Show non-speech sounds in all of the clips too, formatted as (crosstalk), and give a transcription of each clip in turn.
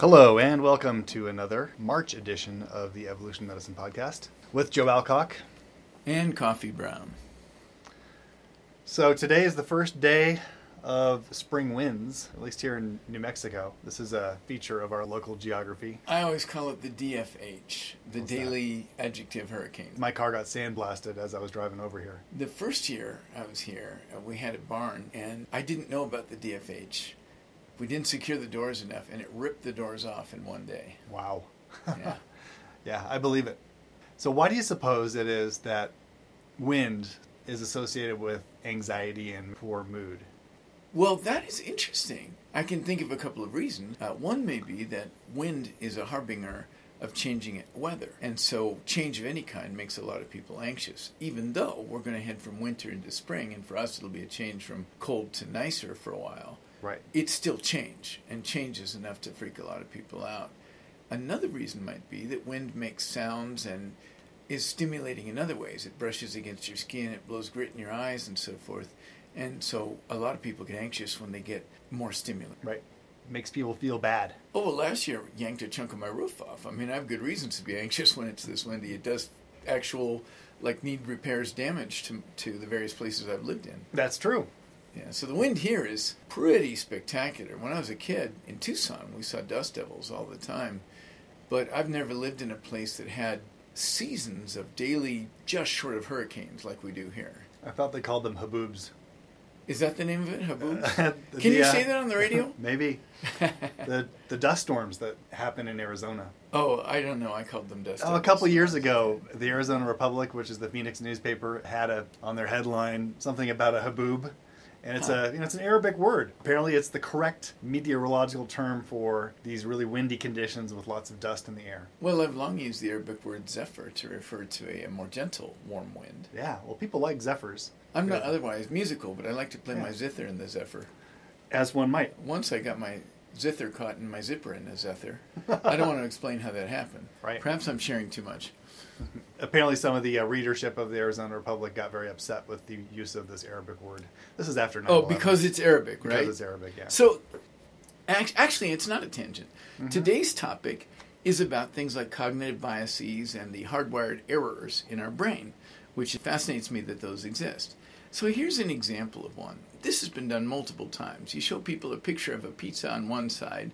Hello, and welcome to another March edition of the Evolution Medicine Podcast with Joe Alcock. And Coffee Brown. So, today is the first day of spring winds, at least here in New Mexico. This is a feature of our local geography. I always call it the DFH, the What's daily adjective hurricane. My car got sandblasted as I was driving over here. The first year I was here, uh, we had a barn, and I didn't know about the DFH. We didn't secure the doors enough, and it ripped the doors off in one day. Wow. Yeah. (laughs) Yeah, I believe it. So, why do you suppose it is that wind is associated with anxiety and poor mood? Well, that is interesting. I can think of a couple of reasons. Uh, one may be that wind is a harbinger of changing weather, and so change of any kind makes a lot of people anxious. Even though we're going to head from winter into spring, and for us it'll be a change from cold to nicer for a while, Right. it's still change, and change is enough to freak a lot of people out. Another reason might be that wind makes sounds and is stimulating in other ways. It brushes against your skin, it blows grit in your eyes, and so forth. And so a lot of people get anxious when they get more stimulant. Right. Makes people feel bad. Oh, well, last year yanked a chunk of my roof off. I mean, I have good reasons to be (laughs) anxious when it's this windy. It does actual, like, need repairs damage to, to the various places I've lived in. That's true. Yeah, so the wind here is pretty spectacular. When I was a kid in Tucson, we saw dust devils all the time. But I've never lived in a place that had seasons of daily, just short of hurricanes like we do here. I thought they called them haboobs. Is that the name of it, Haboob? (laughs) The, Can you uh, say that on the radio? (laughs) Maybe. the the dust storms that happen in Arizona. oh, I don't know. I called them dust Oh, a couple years ago, the Arizona Republic, which is the Phoenix newspaper, had a on their headline something about a haboob, and it's a you know it's an Arabic word. Apparently, it's the correct meteorological term for these really windy conditions with lots of dust in the air. Well, I've long used the Arabic word zephyr to refer to a, a more gentle, warm wind. Yeah, well, people like zephyrs, I'm not otherwise musical, but I like to play Yeah. my zither in the zephyr. as one might. Once I got my zither caught in my zipper in the zither. I don't want to (laughs) explain how that happened. Right. Perhaps I'm sharing too much. Apparently, some of the uh, readership of the Arizona Republic got very upset with the use of this Arabic word. This is after 9/11. Oh, because it's Arabic, because it's Arabic. Yeah. So, actually, it's not a tangent. Mm-hmm. Today's topic is about things like cognitive biases and the hardwired errors in our brain, which fascinates me that those exist. So, here's an example of one. This has been done multiple times. You show people a picture of a pizza on one side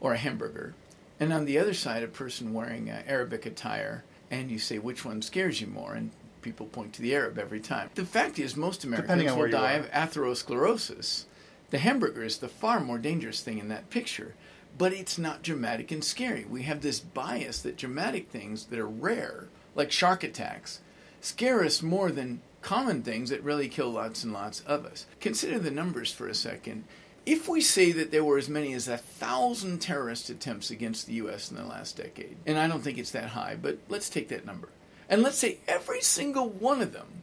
or a hamburger, and on the other side, a person wearing uh, Arabic attire, and you say, which one scares you more? And people point to the Arab every time. The fact is, most Americans will die of atherosclerosis. The hamburger is the far more dangerous thing in that picture, but it's not dramatic and scary. We have this bias that dramatic things that are rare, like shark attacks, scare us more than common things that really kill lots and lots of us. Consider the numbers for a second. If we say that there were as many as a thousand terrorist attempts against the U.S. in the last decade, and I don't think it's that high, but let's take that number. And let's say every single one of them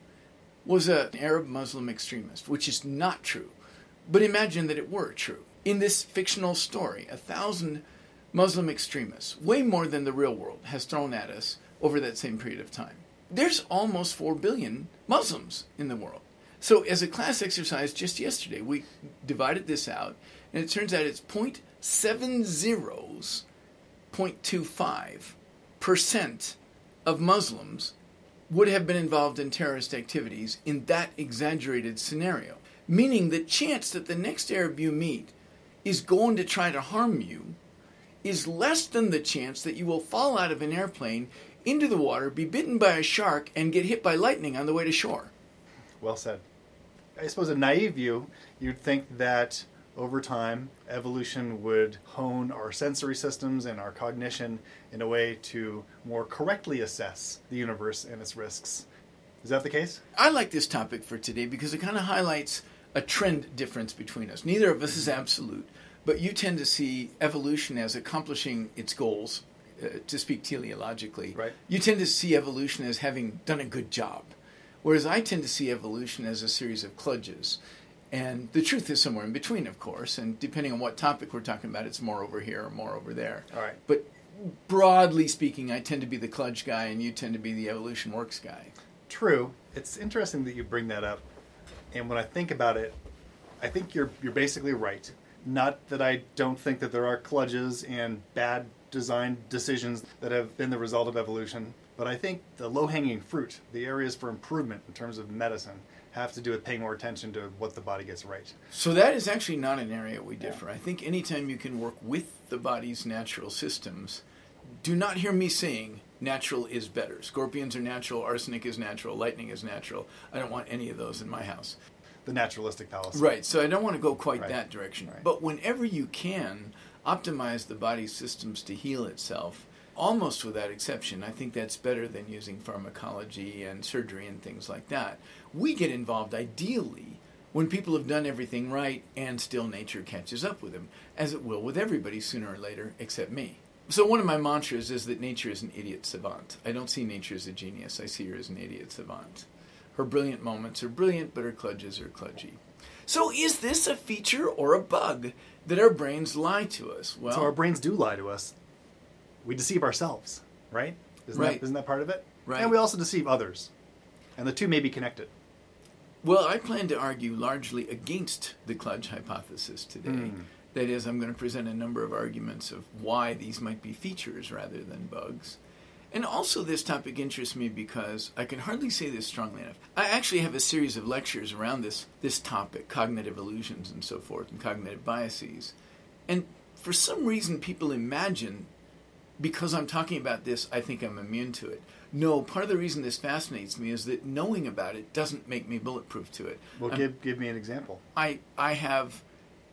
was an Arab Muslim extremist, which is not true. But imagine that it were true. In this fictional story, a thousand Muslim extremists, way more than the real world, has thrown at us over that same period of time. There's almost 4 billion Muslims in the world. So, as a class exercise just yesterday, we divided this out, and it turns out it's 0.70s, 0.25% of Muslims would have been involved in terrorist activities in that exaggerated scenario. Meaning the chance that the next Arab you meet is going to try to harm you is less than the chance that you will fall out of an airplane into the water, be bitten by a shark, and get hit by lightning on the way to shore. Well said. I suppose a naive view, you'd think that over time, evolution would hone our sensory systems and our cognition in a way to more correctly assess the universe and its risks. Is that the case? I like this topic for today because it kind of highlights a trend difference between us. Neither of us is absolute, but you tend to see evolution as accomplishing its goals, uh, to speak teleologically. Right. You tend to see evolution as having done a good job, whereas I tend to see evolution as a series of kludges. And the truth is somewhere in between, of course, and depending on what topic we're talking about, it's more over here or more over there. All right. But broadly speaking, I tend to be the kludge guy, and you tend to be the evolution works guy. True. It's interesting that you bring that up. And when I think about it, I think you're you're basically right Not that I don't think that there are kludges and bad design decisions that have been the result of evolution, but I think the low hanging fruit, the areas for improvement in terms of medicine, have to do with paying more attention to what the body gets right. So that is actually not an area we differ. I think anytime you can work with the body's natural systems, do not hear me saying natural is better. Scorpions are natural, arsenic is natural, lightning is natural. I don't want any of those in my house. The naturalistic fallacy. Right, so I don't want to go quite Right. that direction. Right. But whenever you can optimize the body's systems to heal itself, almost without exception, I think that's better than using pharmacology and surgery and things like that. We get involved ideally when people have done everything right and still nature catches up with them, as it will with everybody sooner or later, except me. So, one of my mantras is that nature is an idiot savant. I don't see nature as a genius, I see her as an idiot savant. Her brilliant moments are brilliant, but her kludges are kludgy. So, is this a feature or a bug that our brains lie to us? Well, So our brains do lie to us. We deceive ourselves, right? Isn't, Right. That, isn't that part of it? Right. And we also deceive others. And the two may be connected. Well, I plan to argue largely against the Kludge hypothesis today. Hmm. That is, I'm going to present a number of arguments of why these might be features rather than bugs. And also, this topic interests me because I can hardly say this strongly enough. I actually have a series of lectures around this, this topic cognitive illusions and so forth, and cognitive biases. And for some reason, people imagine because I'm talking about this, I think I'm immune to it. No, part of the reason this fascinates me is that knowing about it doesn't make me bulletproof to it. Well, I'm- give, give me an example. I, I have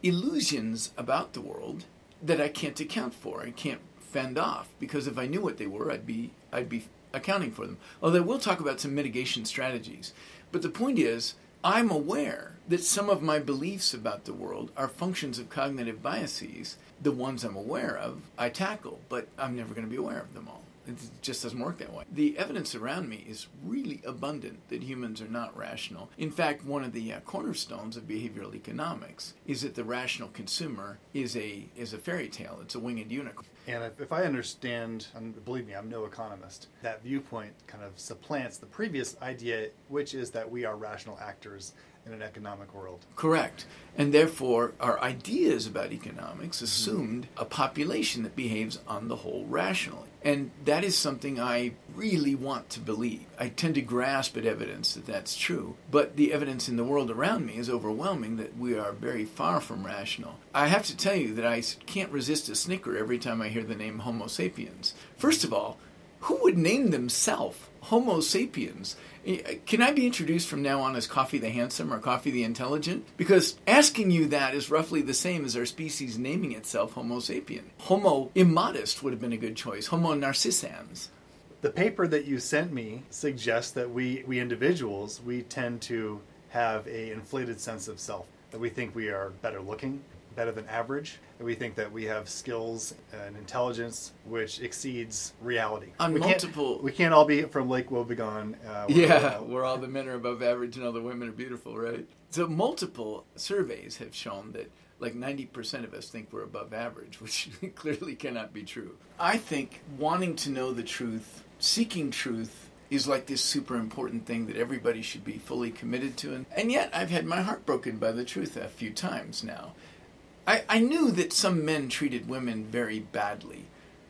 illusions about the world that I can't account for. I can't fend off because if I knew what they were, I'd be I'd be accounting for them. Although we'll talk about some mitigation strategies. But the point is, I'm aware that some of my beliefs about the world are functions of cognitive biases. The ones I'm aware of, I tackle, but I'm never going to be aware of them all. It just doesn't work that way. The evidence around me is really abundant that humans are not rational. In fact, one of the uh, cornerstones of behavioral economics is that the rational consumer is a is a fairy tale. It's a winged unicorn. And if, if I understand, and believe me, I'm no economist, that viewpoint kind of supplants the previous idea, which is that we are rational actors in an economic world. Correct. And therefore, our ideas about economics assumed a population that behaves on the whole rationally. And that is something I really want to believe. I tend to grasp at evidence that that's true, but the evidence in the world around me is overwhelming that we are very far from rational. I have to tell you that I can't resist a snicker every time I hear the name Homo sapiens. First of all, who would name themselves Homo sapiens? Eh, Can I be introduced from now on as Coffee the Handsome or Coffee the Intelligent? Because asking you that is roughly the same as our species naming itself Homo sapien. Homo immodest would have been a good choice. Homo narcissans. The paper that you sent me suggests that we, we individuals, we tend to have a inflated sense of self, that we think we are better looking, better than average, and we think that we have skills and intelligence which exceeds reality. On we multiple- Can't, we can't all be from Lake Wobegon. Uh, where- Yeah, (laughs) where all the men are above average and all the women are beautiful, right? So multiple surveys have shown that like 90% of us think we're above average, (laughs) which clearly cannot be true. I think wanting to know the truth, seeking truth, is like this super important thing that everybody should be fully committed to. And, and yet, I've had my heart broken by the truth a few times now. I, I knew that some men treated women very badly,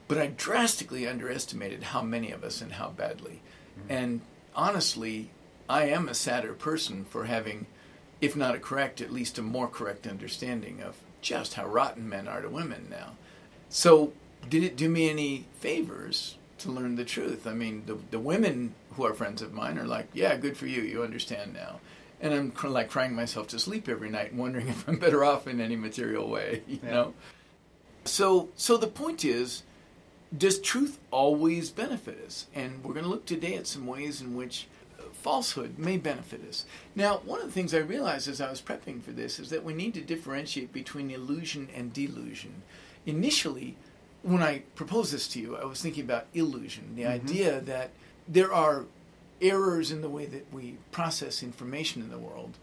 but I drastically underestimated how many of us and how badly. Mm-hmm. And honestly, I am a sadder person for having, if not a correct, at least a more correct understanding of just how rotten men are to women now. So, did it do me any favors to learn the truth? I mean, the, the women who are friends of mine are like, yeah, good for you, you understand now. And I'm cr- like crying myself to sleep every night, wondering (laughs) if I'm better off in any material way, (laughs) you Yeah. know? So, so the point is, does truth always benefit us? And we're going to look today at some ways in which uh, falsehood may benefit us. Now, one of the things I realized as I was prepping for this is that we need to differentiate between illusion and delusion. Initially, when I proposed this to you, I was thinking about illusion, the idea that there are errors in the way that we process information in the world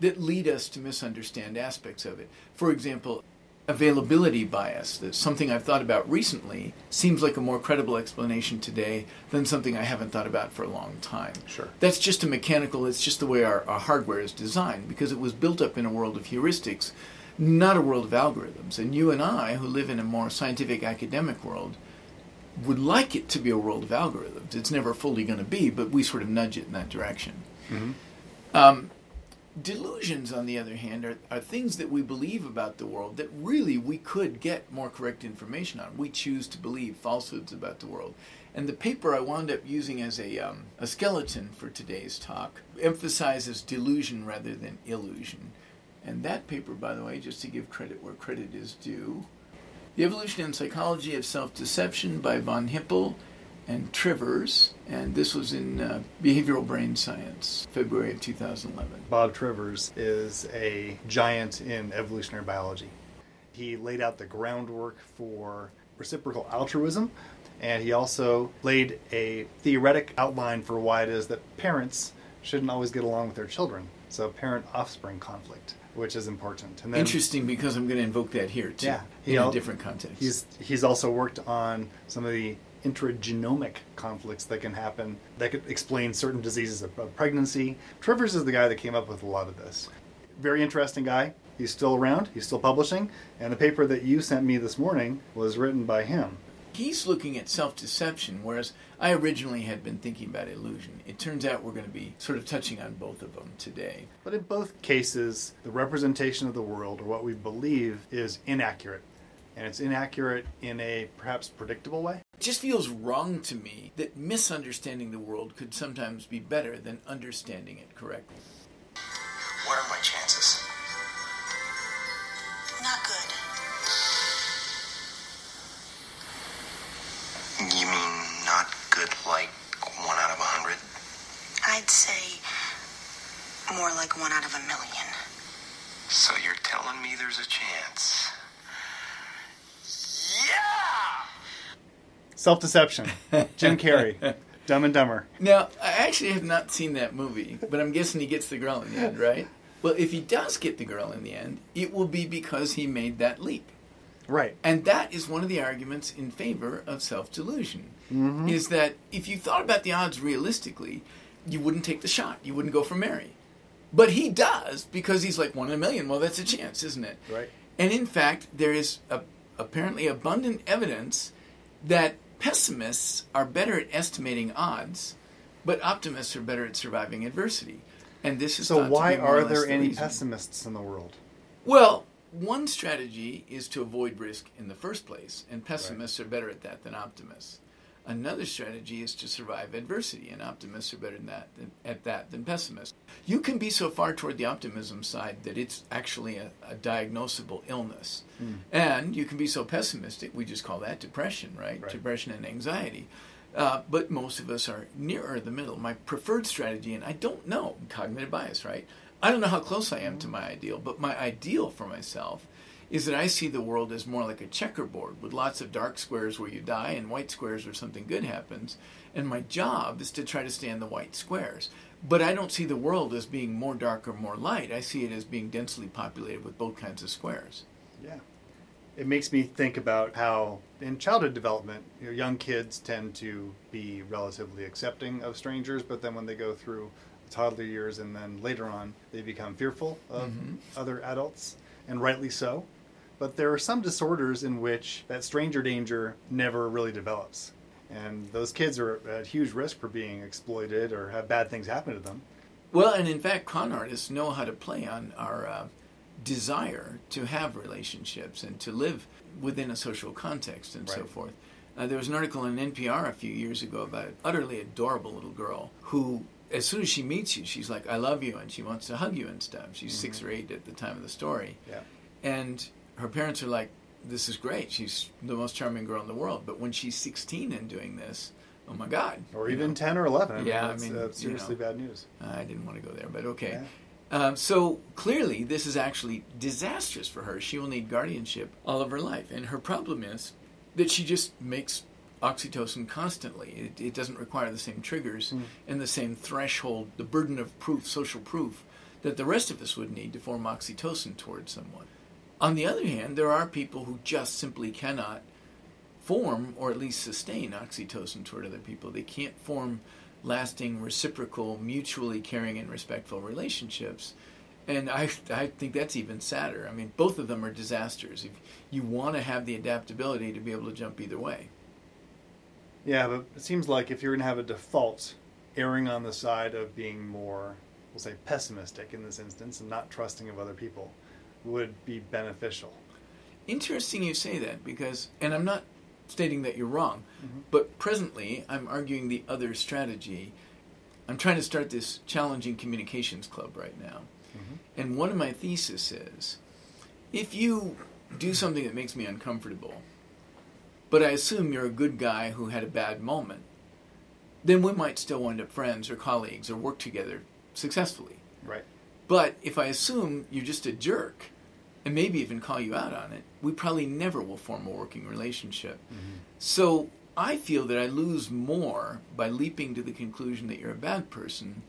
that lead us to misunderstand aspects of it. For example, availability bias, that's something I've thought about recently, seems like a more credible explanation today than something I haven't thought about for a long time. Sure. That's just a mechanical, it's just the way our, our hardware is designed because it was built up in a world of heuristics not a world of algorithms. And you and I, who live in a more scientific academic world, would like it to be a world of algorithms. It's never fully going to be, but we sort of nudge it in that direction. Mhm. Um, delusions, on the other hand, are, are things that we believe about the world that really we could get more correct information on. We choose to believe falsehoods about the world. And the paper I wound up using as a, um, a skeleton for today's talk emphasizes delusion rather than illusion. And that paper, by the way, just to give credit where credit is due, The Evolution and Psychology of Self Deception by von Hippel and Trivers, and this was in uh, Behavioral Brain Science, February of 2011. Bob Trivers is a giant in evolutionary biology. He laid out the groundwork for reciprocal altruism, and he also laid a theoretic outline for why it is that parents shouldn't always get along with their children. So, parent offspring conflict, which is important. And then Interesting because I'm going to invoke that here too, Yeah, in he a different context. He's he's also worked on some of the intragenomic conflicts that can happen that could explain certain diseases of, of pregnancy. Trivers is the guy that came up with a lot of this. Very interesting guy. He's still around. He's still publishing. And the paper that you sent me this morning was written by him. He's looking at self deception, whereas I originally had been thinking about illusion. It turns out we're going to be sort of touching on both of them today. But in both cases, the representation of the world, or what we believe, is inaccurate. And it's inaccurate in a perhaps predictable way. It just feels wrong to me that misunderstanding the world could sometimes be better than understanding it correctly. What are my chances? Self deception. Jim Carrey. (laughs) Dumb and Dumber. Now, I actually have not seen that movie, but I'm guessing he gets the girl in the end, right? Well, if he does get the girl in the end, it will be because he made that leap. Right. And that is one of the arguments in favor of self delusion. Mm-hmm. Is that if you thought about the odds realistically, you wouldn't take the shot. You wouldn't go for Mary. But he does because he's like one in a million. Well, that's a chance, isn't it? Right. And in fact, there is a, apparently abundant evidence that pessimists are better at estimating odds, but optimists are better at surviving adversity. And this is So why are there the any pessimists in the world? Well, one strategy is to avoid risk in the first place, and pessimists are better at that than optimists. Another strategy is to survive adversity, and optimists are better than that, than, at that than pessimists. You can be so far toward the optimism side that it's actually a, a diagnosable illness. And you can be so pessimistic, we just call that depression, right? Right. Depression and anxiety. Uh, but most of us are nearer the middle. My preferred strategy, and I don't know, cognitive bias, right? I don't know how close I am to my ideal, but my ideal for myself is that I see the world as more like a checkerboard with lots of dark squares where you die and white squares where something good happens. And my job is to try to stay in the white squares. But I don't see the world as being more dark or more light. I see it as being densely populated with both kinds of squares. Yeah. It makes me think about how in childhood development, you know, young kids tend to be relatively accepting of strangers, but then when they go through toddler years and then later on, they become fearful of mm-hmm. other adults, and rightly so. But there are some disorders in which that stranger danger never really develops. And those kids are at huge risk for being exploited or have bad things happen to them. Well, and in fact, con artists know how to play on our uh, desire to have relationships and to live within a social context and so forth. Uh, there was an article in NPR a few years ago about an utterly adorable little girl who, as soon as she meets you, she's like, I love you, and she wants to hug you and stuff. She's six or eight at the time of the story. Yeah. And her parents are like, This is great. She's the most charming girl in the world. But when she's 16 and doing this, oh my God. Or even know. 10 or 11. I mean, Yeah, I that's, mean, that's you seriously know. bad news. I didn't want to go there, but okay. Yeah. Um, so clearly, this is actually disastrous for her. She will need guardianship all of her life. And her problem is that she just makes oxytocin constantly. It, it doesn't require the same triggers and the same threshold, the burden of proof, social proof, that the rest of us would need to form oxytocin towards someone. On the other hand, there are people who just simply cannot form or at least sustain oxytocin toward other people. They can't form lasting, reciprocal, mutually caring and respectful relationships. And I, I think that's even sadder. I mean, both of them are disasters. If you want to have the adaptability to be able to jump either way. Yeah, but it seems like if you're going to have a default, erring on the side of being more, we'll say, pessimistic in this instance and not trusting of other people would be beneficial. Interesting you say that because, and I'm not stating that you're wrong, mm-hmm. but presently I'm arguing the other strategy. I'm trying to start this challenging communications club right now. Mm-hmm. And one of my theses is if you do something that makes me uncomfortable, but I assume you're a good guy who had a bad moment, then we might still wind up friends or colleagues or work together successfully. Right. But if I assume you're just a jerk and maybe even call you out on it, we probably never will form a working relationship. Mm-hmm. So I feel that I lose more by leaping to the conclusion that you're a bad person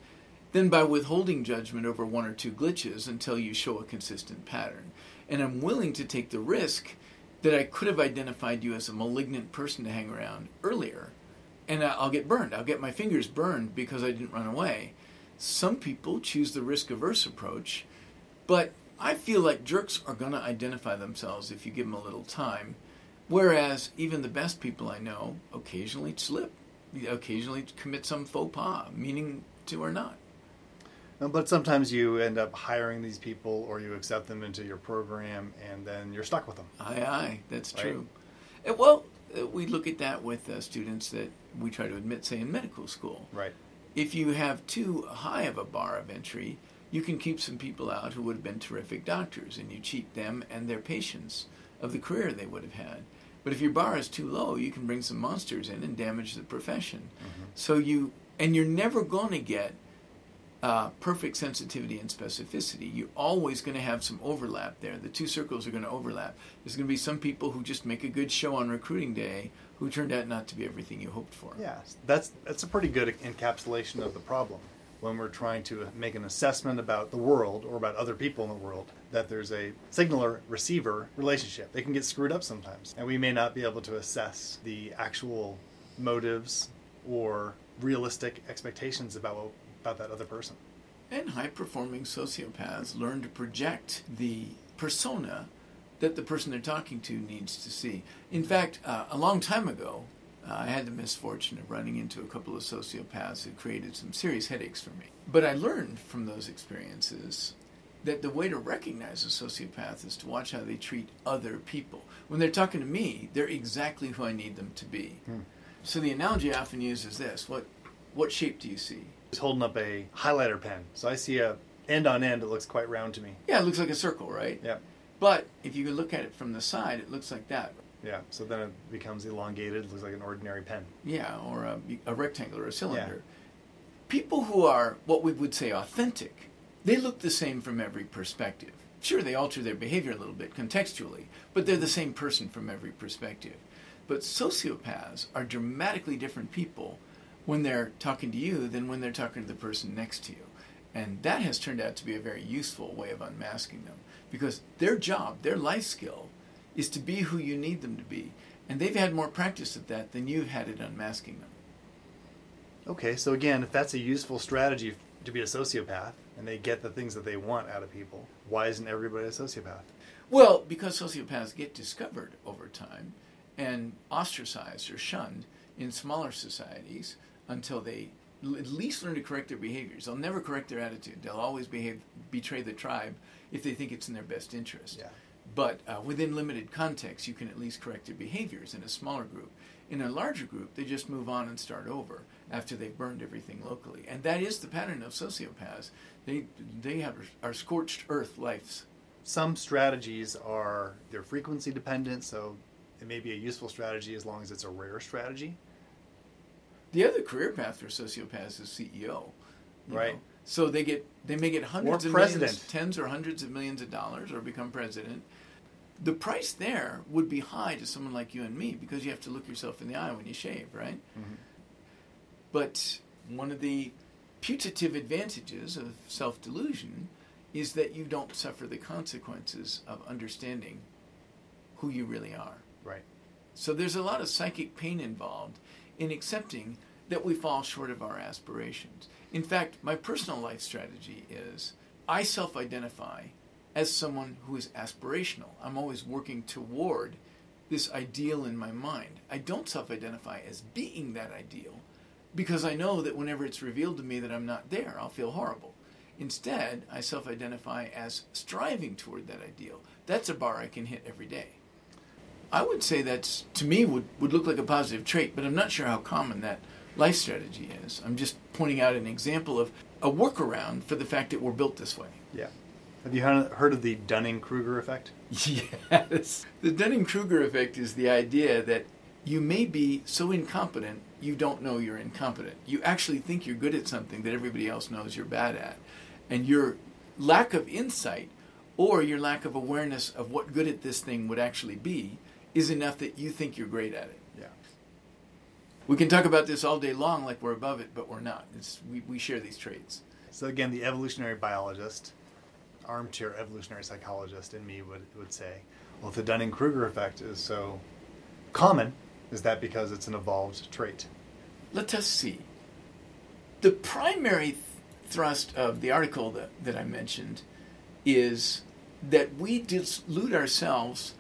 than by withholding judgment over one or two glitches until you show a consistent pattern. And I'm willing to take the risk that I could have identified you as a malignant person to hang around earlier. And I'll get burned. I'll get my fingers burned because I didn't run away. Some people choose the risk averse approach, but I feel like jerks are going to identify themselves if you give them a little time. Whereas even the best people I know occasionally slip, occasionally commit some faux pas, meaning to or not. But sometimes you end up hiring these people or you accept them into your program and then you're stuck with them. Aye, aye, that's Right. true. Uh, well, uh, we look at that with uh, students that we try to admit, say, in medical school. Right. If you have too high of a bar of entry, you can keep some people out who would have been terrific doctors, and you cheat them and their patients of the career they would have had. But if your bar is too low, you can bring some monsters in and damage the profession. So you, and you're never going to get uh, perfect sensitivity and specificity. You're always going to have some overlap there. The two circles are going to overlap. There's going to be some people who just make a good show on recruiting day who turned out not to be everything you hoped for. Yeah, that's that's a pretty good encapsulation of the problem when we're trying to make an assessment about the world or about other people in the world. That there's a signaler receiver relationship. They can get screwed up sometimes, and we may not be able to assess the actual motives or realistic expectations about about that other person. And high performing sociopaths learn to project the persona that the person they're talking to needs to see. In fact, uh, a long time ago, uh, I had the misfortune of running into a couple of sociopaths who created some serious headaches for me. But I learned from those experiences that the way to recognize a sociopath is to watch how they treat other people. When they're talking to me, they're exactly who I need them to be. So the analogy I often use is this: what what shape do you see? He's holding up a highlighter pen, so I see a end on end. It looks quite round to me. Yeah, it looks like a circle, right? Yeah, But if you look at it from the side, it looks like that. Yeah. So then it becomes elongated. Looks like an ordinary pen. Yeah, or a, a rectangle or a cylinder. Yeah. People who are what we would say authentic, they look the same from every perspective. Sure, they alter their behavior a little bit contextually, but they're the same person from every perspective. But sociopaths are dramatically different people when they're talking to you than when they're talking to the person next to you. And that has turned out to be a very useful way of unmasking them because their job, their life skill, is to be who you need them to be. And they've had more practice at that than you've had at unmasking them. Okay, so again, if that's a useful strategy to be a sociopath and they get the things that they want out of people, why isn't everybody a sociopath? Well, because sociopaths get discovered over time and ostracized or shunned in smaller societies until they at least learn to correct their behaviors. They'll never correct their attitude. They'll always behave betray the tribe if they think it's in their best interest. Yeah. But uh, within limited context, you can at least correct their behaviors in a smaller group. In a larger group, they just move on and start over after they've burned everything locally. And that is the pattern of sociopaths. They they have are scorched earth lives. Some strategies are they're frequency dependent, so it may be a useful strategy as long as it's a rare strategy. The other career path for sociopaths is CEO. Right. know. So they get they may get hundreds Or of millions, tens or hundreds of millions of dollars, or become president. The price there would be high to someone like you and me because you have to look yourself in the eye when you shave, right? Mm-hmm. But one of the putative advantages of self delusion is that you don't suffer the consequences of understanding who you really are. Right. So there's a lot of psychic pain involved in accepting that we fall short of our aspirations. In fact, my personal life strategy is I self identify as someone who is aspirational. I'm always working toward this ideal in my mind. I don't self identify as being that ideal because I know that whenever it's revealed to me that I'm not there, I'll feel horrible. Instead, I self identify as striving toward that ideal. That's a bar I can hit every day. I would say that's, to me, would, would look like a positive trait, but I'm not sure how common that life strategy is. I'm just pointing out an example of a workaround for the fact that we're built this way. Yeah. Have you heard of the Dunning Kruger effect? (laughs) Yes. The Dunning Kruger effect is the idea that you may be so incompetent you don't know you're incompetent. You actually think you're good at something that everybody else knows you're bad at. And your lack of insight or your lack of awareness of what good at this thing would actually be is enough that you think you're great at it. Yeah. We can talk about this all day long like we're above it, but we're not. It's, we, we share these traits. So again, the evolutionary biologist, armchair evolutionary psychologist in me would, would say, well, if the Dunning-Kruger effect is so common, is that because it's an evolved trait? Let us see. The primary th- thrust of the article that, that I mentioned is that we delude ourselves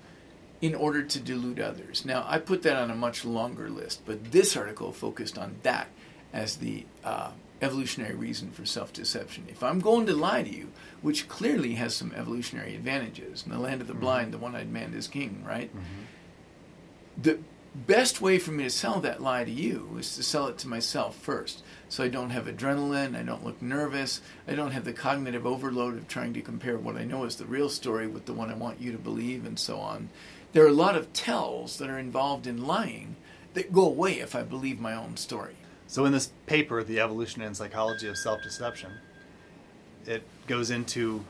in order to delude others. Now, I put that on a much longer list, but this article focused on that as the uh, evolutionary reason for self deception. If I'm going to lie to you, which clearly has some evolutionary advantages, in the land of the mm-hmm. blind, the one eyed man is king, right? Mm-hmm. The best way for me to sell that lie to you is to sell it to myself first. So I don't have adrenaline, I don't look nervous, I don't have the cognitive overload of trying to compare what I know is the real story with the one I want you to believe, and so on. There are a lot of tells that are involved in lying that go away if I believe my own story. So in this paper, The Evolution and Psychology of Self-Deception, it goes into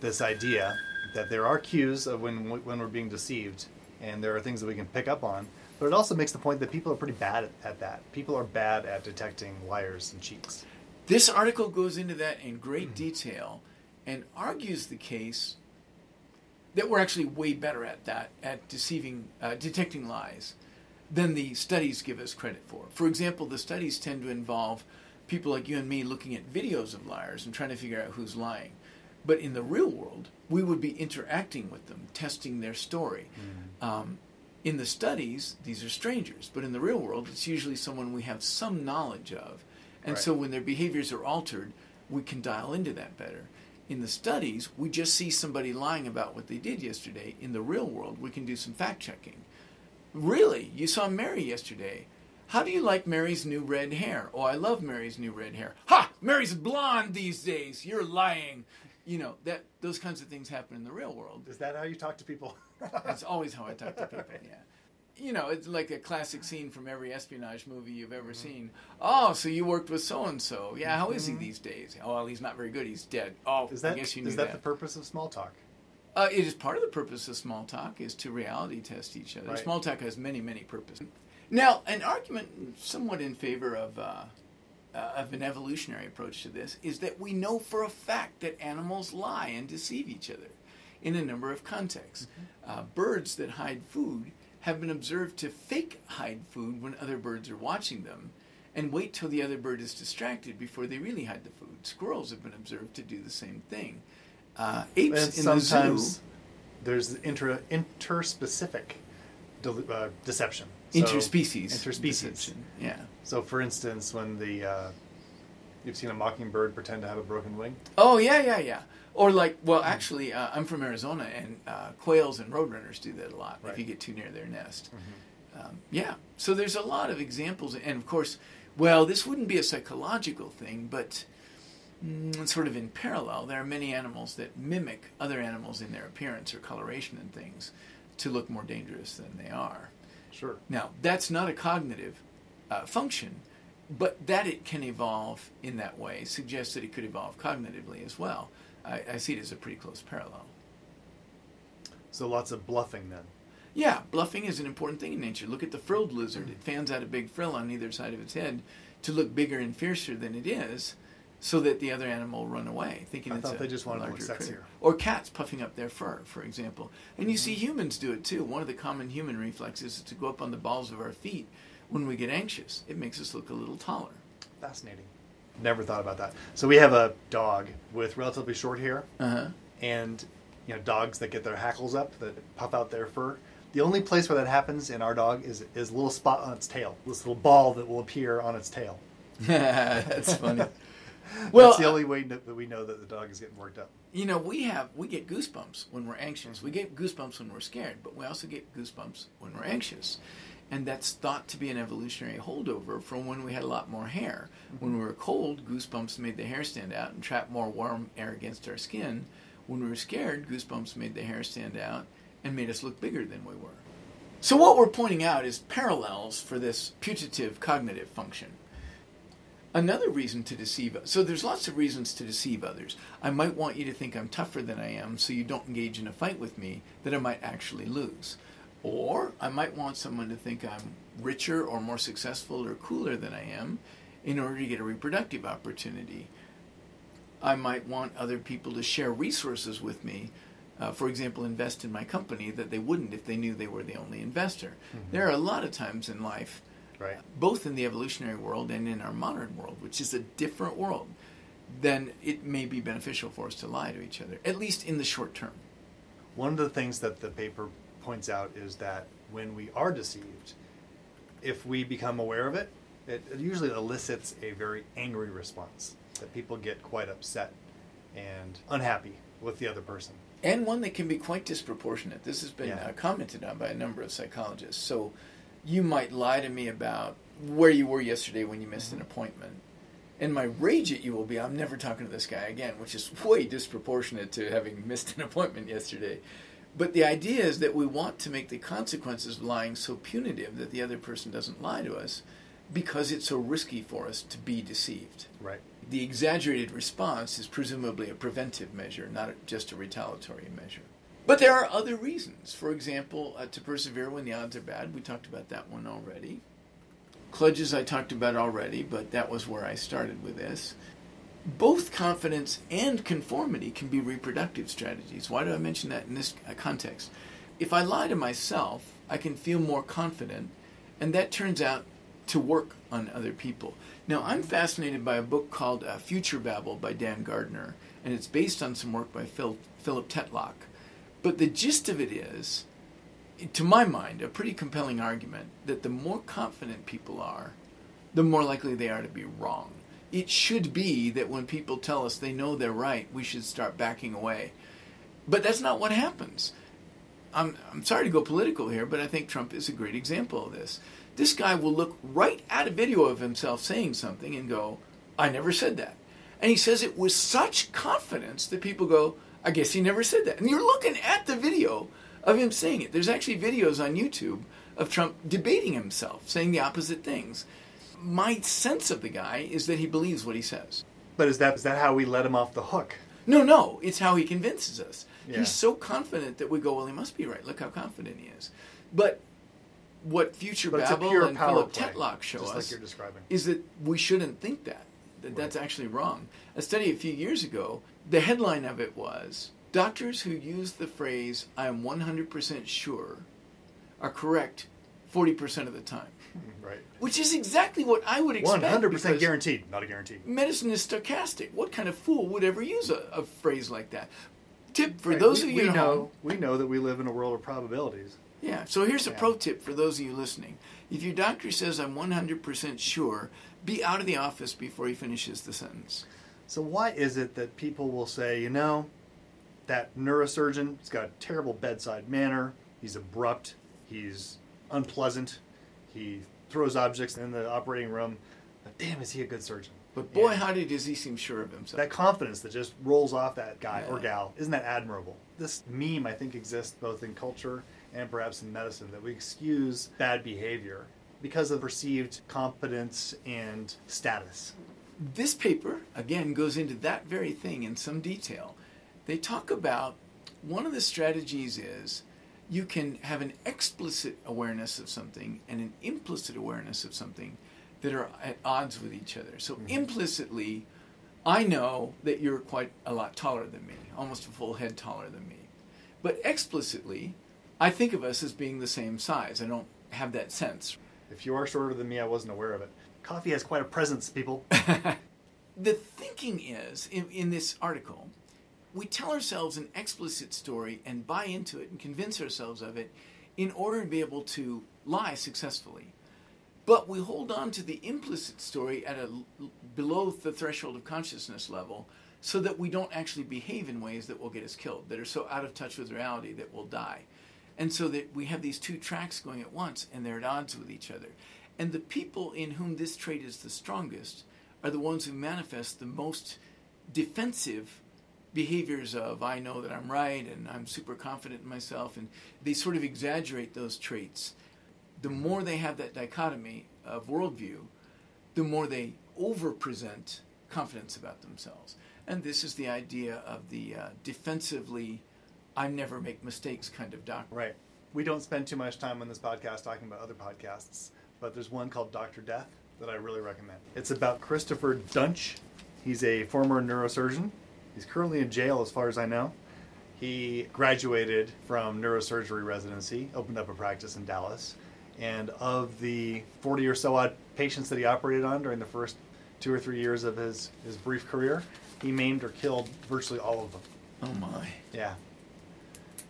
this idea that there are cues of when when we're being deceived, and there are things that we can pick up on. But it also makes the point that people are pretty bad at, at that. People are bad at detecting liars and cheats. This article goes into that in great detail and argues the case that we're actually way better at that, at deceiving, uh, detecting lies, than the studies give us credit for. For example, the studies tend to involve people like you and me looking at videos of liars and trying to figure out who's lying. But in the real world, we would be interacting with them, testing their story. Um, in the studies, these are strangers, but in the real world, it's usually someone we have some knowledge of. And Right. so when their behaviors are altered, we can dial into that better. In the studies, we just see somebody lying about what they did yesterday. In the real world, we can do some fact checking. Really? You saw Mary yesterday. How do you like Mary's new red hair? Oh, I love Mary's new red hair. Ha! Mary's blonde these days. You're lying. You know, that those kinds of things happen in the real world. Is that how you talk to people? (laughs) That's always how I talk to people. Yeah. You know, it's like a classic scene from every espionage movie you've ever mm-hmm. seen. Oh, so you worked with so and so? Yeah. How is he mm-hmm. these days? Oh, well, he's not very good. He's dead. Oh, Is that I guess you knew is that, the purpose of small talk? Uh, it is part of the purpose of small talk is to reality test each other. Right. Small talk has many, many purposes. Now, an argument somewhat in favor of uh, uh, of an evolutionary approach to this is that we know for a fact that animals lie and deceive each other in a number of contexts. Uh, birds that hide food have been observed to fake hide food when other birds are watching them and wait till the other bird is distracted before they really hide the food. Squirrels have been observed to do the same thing. Uh, apes And in the sometimes zoo, there's inter interspecific del- uh, deception. So- interspecies, Interspecies. deception. Yeah. So, for instance, when the uh, you've seen a mockingbird pretend to have a broken wing, Oh yeah, yeah, yeah. Or like, well, actually, uh, I'm from Arizona, and uh, quails and roadrunners do that a lot if you get too near their nest. Um, yeah. So there's a lot of examples, and of course, well, this wouldn't be a psychological thing, but mm, sort of in parallel, there are many animals that mimic other animals in their appearance or coloration and things to look more dangerous than they are. sure. Now, that's not a cognitive uh, function, but that it can evolve in that way suggests that it could evolve cognitively as well. I, I see it as a pretty close parallel. So lots of bluffing then. Yeah, bluffing is an important thing in nature. Look at the frilled lizard. It fans out a big frill on either side of its head to look bigger and fiercer than it is so that the other animal will run away, thinking I it's thought a, they just wanted to look larger critter. sexier. Or cats puffing up their fur, for example. And you Mm-hmm. see humans do it too. One of the common human reflexes is to go up on the balls of our feet when we get anxious. It makes us look a little taller. Fascinating. Never thought about that. So we have a dog with relatively short hair, Uh huh. and you know dogs that get their hackles up that puff out their fur. The only place where that happens in our dog is is a little spot on its tail, this little ball that will appear on its tail. (laughs) That's funny. (laughs) Well, That's the only way that that we know that the dog is getting worked up. You know, we have we get goosebumps when we're anxious. We get goosebumps when we're scared, but we also get goosebumps when we're anxious. And that's thought to be an evolutionary holdover from when we had a lot more hair. Mm-hmm. When we were cold, goosebumps made the hair stand out and trap more warm air against our skin. When we were scared, goosebumps made the hair stand out and made us look bigger than we were. So what we're pointing out is parallels for this putative cognitive function. Another reason to deceive so there's lots of reasons to deceive others. I might want you to think I'm tougher than I am so you don't engage in a fight with me that I might actually lose. Or I might want someone to think I'm richer or more successful or cooler than I am in order to get a reproductive opportunity. I might want other people to share resources with me. Uh, for example, invest in my company that they wouldn't if they knew they were the only investor. There are a lot of times in life Right. both in the evolutionary world and in our modern world, which is a different world, then it may be beneficial for us to lie to each other, at least in the short term. One of the things that the paper points out is that when we are deceived, if we become aware of it, it, usually elicits a very angry response. That people get quite upset and unhappy with the other person. And one that can be quite disproportionate. This has been Yeah. uh, commented on by a number of psychologists. So you might lie to me about where you were yesterday when you missed an mm-hmm. appointment. And my rage at you will be, I'm never talking to this guy again, which is way disproportionate to having missed an appointment yesterday. But the idea is that we want to make the consequences of lying so punitive that the other person doesn't lie to us because it's so risky for us to be deceived. Right. The exaggerated response is presumably a preventive measure, not just a retaliatory measure. But there are other reasons. For example, uh, to persevere when the odds are bad. We talked about that one already. Kludges I talked about already, but that was where I started with this. Both confidence and conformity can be reproductive strategies. Why do I mention that in this uh, context? If I lie to myself, I can feel more confident, and that turns out to work on other people. Now, I'm fascinated by a book called uh, Future Babble by Dan Gardner, and it's based on some work by Phil, Philip Tetlock. But the gist of it is, to my mind, a pretty compelling argument that the more confident people are, the more likely they are to be wrong. It should be that when people tell us they know they're right, we should start backing away. But that's not what happens. I'm, I'm sorry to go political here, but I think Trump is a great example of this. This guy will look right at a video of himself saying something and go, I never said that. And he says it with such confidence that people go, I guess he never said that. And you're looking at the video of him saying it. There's actually videos on YouTube of Trump debating himself, saying the opposite things. My sense of the guy is that he believes what he says. But is that is that how we let him off the hook? No, no, it's how he convinces us. Yeah. He's so confident that we go, well, he must be right. Look how confident he is. But what Future But Babble and Philip Tetlock show us like you're describing. is that we shouldn't think that. That that's actually wrong. A study a few years ago, the headline of it was Doctors who use the phrase, I am 100% sure, are correct 40% of the time. Mm-hmm. Right. Which is exactly what I would expect. One hundred percent guaranteed. Not a guarantee. medicine is stochastic. What kind of fool would ever use a, a phrase like that? Tip for Right, those we, of you we know home. we know that we live in a world of probabilities. Yeah. So here's a Yeah. pro tip for those of you listening. If your doctor says I'm 100% sure, be out of the office before he finishes the sentence. So why is it that people will say, you know, that neurosurgeon, he's got a terrible bedside manner, he's abrupt, he's unpleasant, he throws objects in the operating room. But damn, is he a good surgeon? But boy, Yeah. howdy does he seem sure of himself. that confidence that just rolls off that guy or gal isn't that admirable this meme i think exists both in culture and perhaps in medicine that we excuse bad behavior because of perceived competence and status This paper, again, goes into that very thing in some detail. They talk about one of the strategies is you can have an explicit awareness of something and an implicit awareness of something that are at odds with each other. So, mm-hmm. implicitly, I know that you're quite a lot taller than me, almost a full head taller than me. But explicitly, I think of us as being the same size. I don't have that sense. if you are shorter than me i wasn't aware of it coffee has quite a presence people (laughs) the thinking is in, in this article, we tell ourselves an explicit story and buy into it and convince ourselves of it in order to be able to lie successfully. But we hold on to the implicit story at a below the threshold of consciousness level so that we don't actually behave in ways that will get us killed, that are so out of touch with reality that we'll die. And so that we have these two tracks going at once and they're at odds with each other. And the people in whom this trait is the strongest are the ones who manifest the most defensive behaviors of I know that I'm right and I'm super confident in myself and they sort of exaggerate those traits. The more they have that dichotomy of worldview, the more they over present confidence about themselves. And this is the idea of the uh, defensively, I never make mistakes kind of doctrine. Right. We don't spend too much time on this podcast talking about other podcasts, but there's one called Dr. Death that I really recommend. It's about Christopher Duntsch. He's a former neurosurgeon. He's currently in jail, as far as I know. He graduated from neurosurgery residency, opened up a practice in Dallas, and of the 40 or so odd patients that he operated on during the first two or three years of his, his brief career, he maimed or killed virtually all of them. Oh my. Yeah.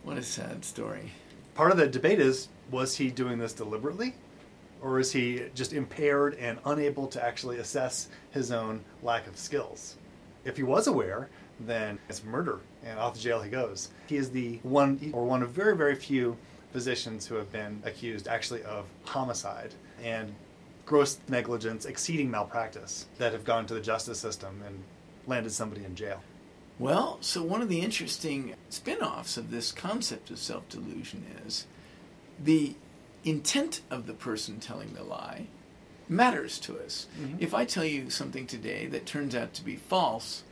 What a sad story. Part of the debate is was he doing this deliberately? Or is he just impaired and unable to actually assess his own lack of skills? If he was aware, then it's murder, and off to jail he goes. He is the one, or one of very, very few physicians who have been accused actually of homicide and gross negligence exceeding malpractice that have gone to the justice system and landed somebody in jail. Well, so one of the interesting spin offs of this concept of self delusion is the intent of the person telling the lie matters to us. Mm-hmm. If I tell you something today that turns out to be false,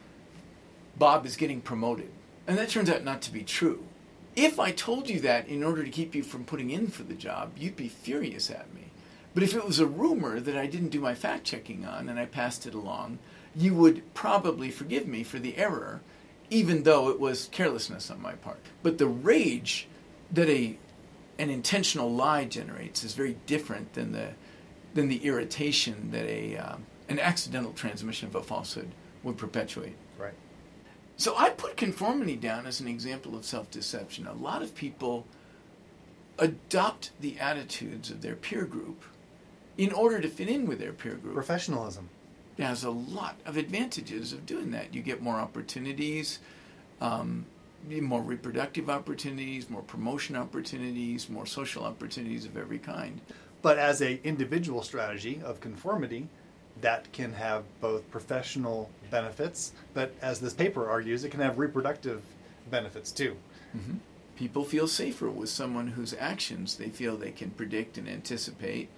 Bob is getting promoted, and that turns out not to be true. If I told you that in order to keep you from putting in for the job, you'd be furious at me. But if it was a rumor that I didn't do my fact checking on and I passed it along, you would probably forgive me for the error, even though it was carelessness on my part. But the rage that a an intentional lie generates is very different than the than the irritation that a um, an accidental transmission of a falsehood would perpetuate. Right. So I put conformity down as an example of self-deception. A lot of people adopt the attitudes of their peer group in order to fit in with their peer group. Professionalism. It has a lot of advantages of doing that. You get more opportunities. Um, more reproductive opportunities, more promotion opportunities, more social opportunities of every kind. But as a individual strategy of conformity, that can have both professional benefits, but as this paper argues, it can have reproductive benefits too. Mm-hmm. People feel safer with someone whose actions they feel they can predict and anticipate.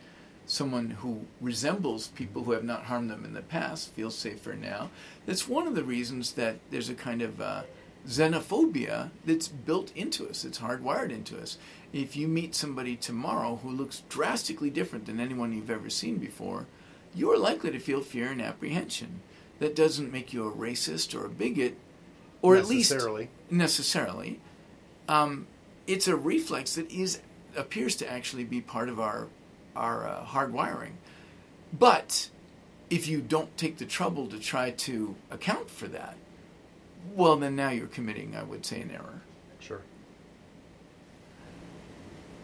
Someone who resembles people who have not harmed them in the past feels safer now. That's one of the reasons that there's a kind of uh, xenophobia that's built into us, it's hardwired into us. If you meet somebody tomorrow who looks drastically different than anyone you've ever seen before, you are likely to feel fear and apprehension. That doesn't make you a racist or a bigot, or at least necessarily. Um, it's a reflex that is appears to actually be part of our our uh, hardwiring. But if you don't take the trouble to try to account for that, well, then now you're committing, I would say, an error. Sure.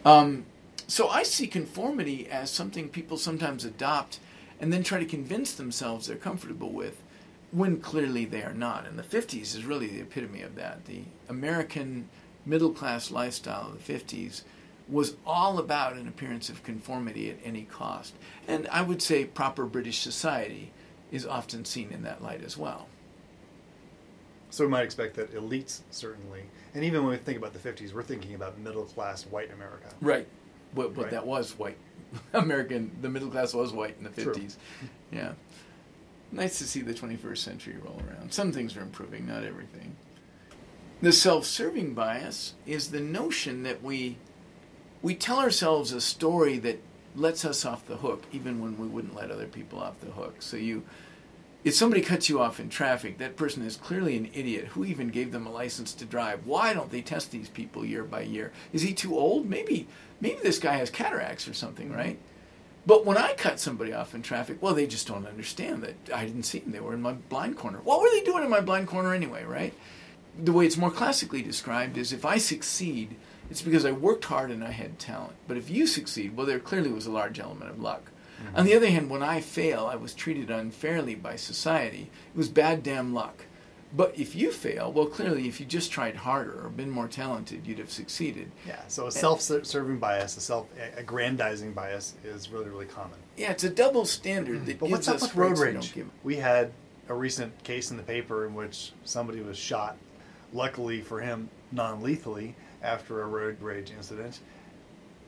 Um, so I see conformity as something people sometimes adopt and then try to convince themselves they're comfortable with when clearly they are not. And the 50s is really the epitome of that. The American middle class lifestyle of the 50s was all about an appearance of conformity at any cost. And I would say proper British society is often seen in that light as well. So we might expect that elites certainly, and even when we think about the '50s, we're thinking about middle class white America. Right. But, but right. that was white (laughs) American. The middle class was white in the '50s. True. Yeah. Nice to see the 21st century roll around. Some things are improving, not everything. The self-serving bias is the notion that we we tell ourselves a story that lets us off the hook, even when we wouldn't let other people off the hook. So you if somebody cuts you off in traffic, that person is clearly an idiot. Who even gave them a license to drive? Why don't they test these people year by year? Is he too old? Maybe maybe this guy has cataracts or something, right? But when I cut somebody off in traffic, well, they just don't understand that I didn't see them. They were in my blind corner. What were they doing in my blind corner anyway, right? The way it's more classically described is if I succeed, it's because I worked hard and I had talent. But if you succeed, well, there clearly was a large element of luck. Mm-hmm. On the other hand, when I fail, I was treated unfairly by society. It was bad damn luck. But if you fail, well, clearly, if you just tried harder or been more talented, you'd have succeeded. Yeah, so a self-serving bias, a self-aggrandizing bias is really, really common. Yeah, it's a double standard mm. that But gives what's up us with road we rage? We had a recent case in the paper in which somebody was shot, luckily for him, non-lethally after a road rage incident.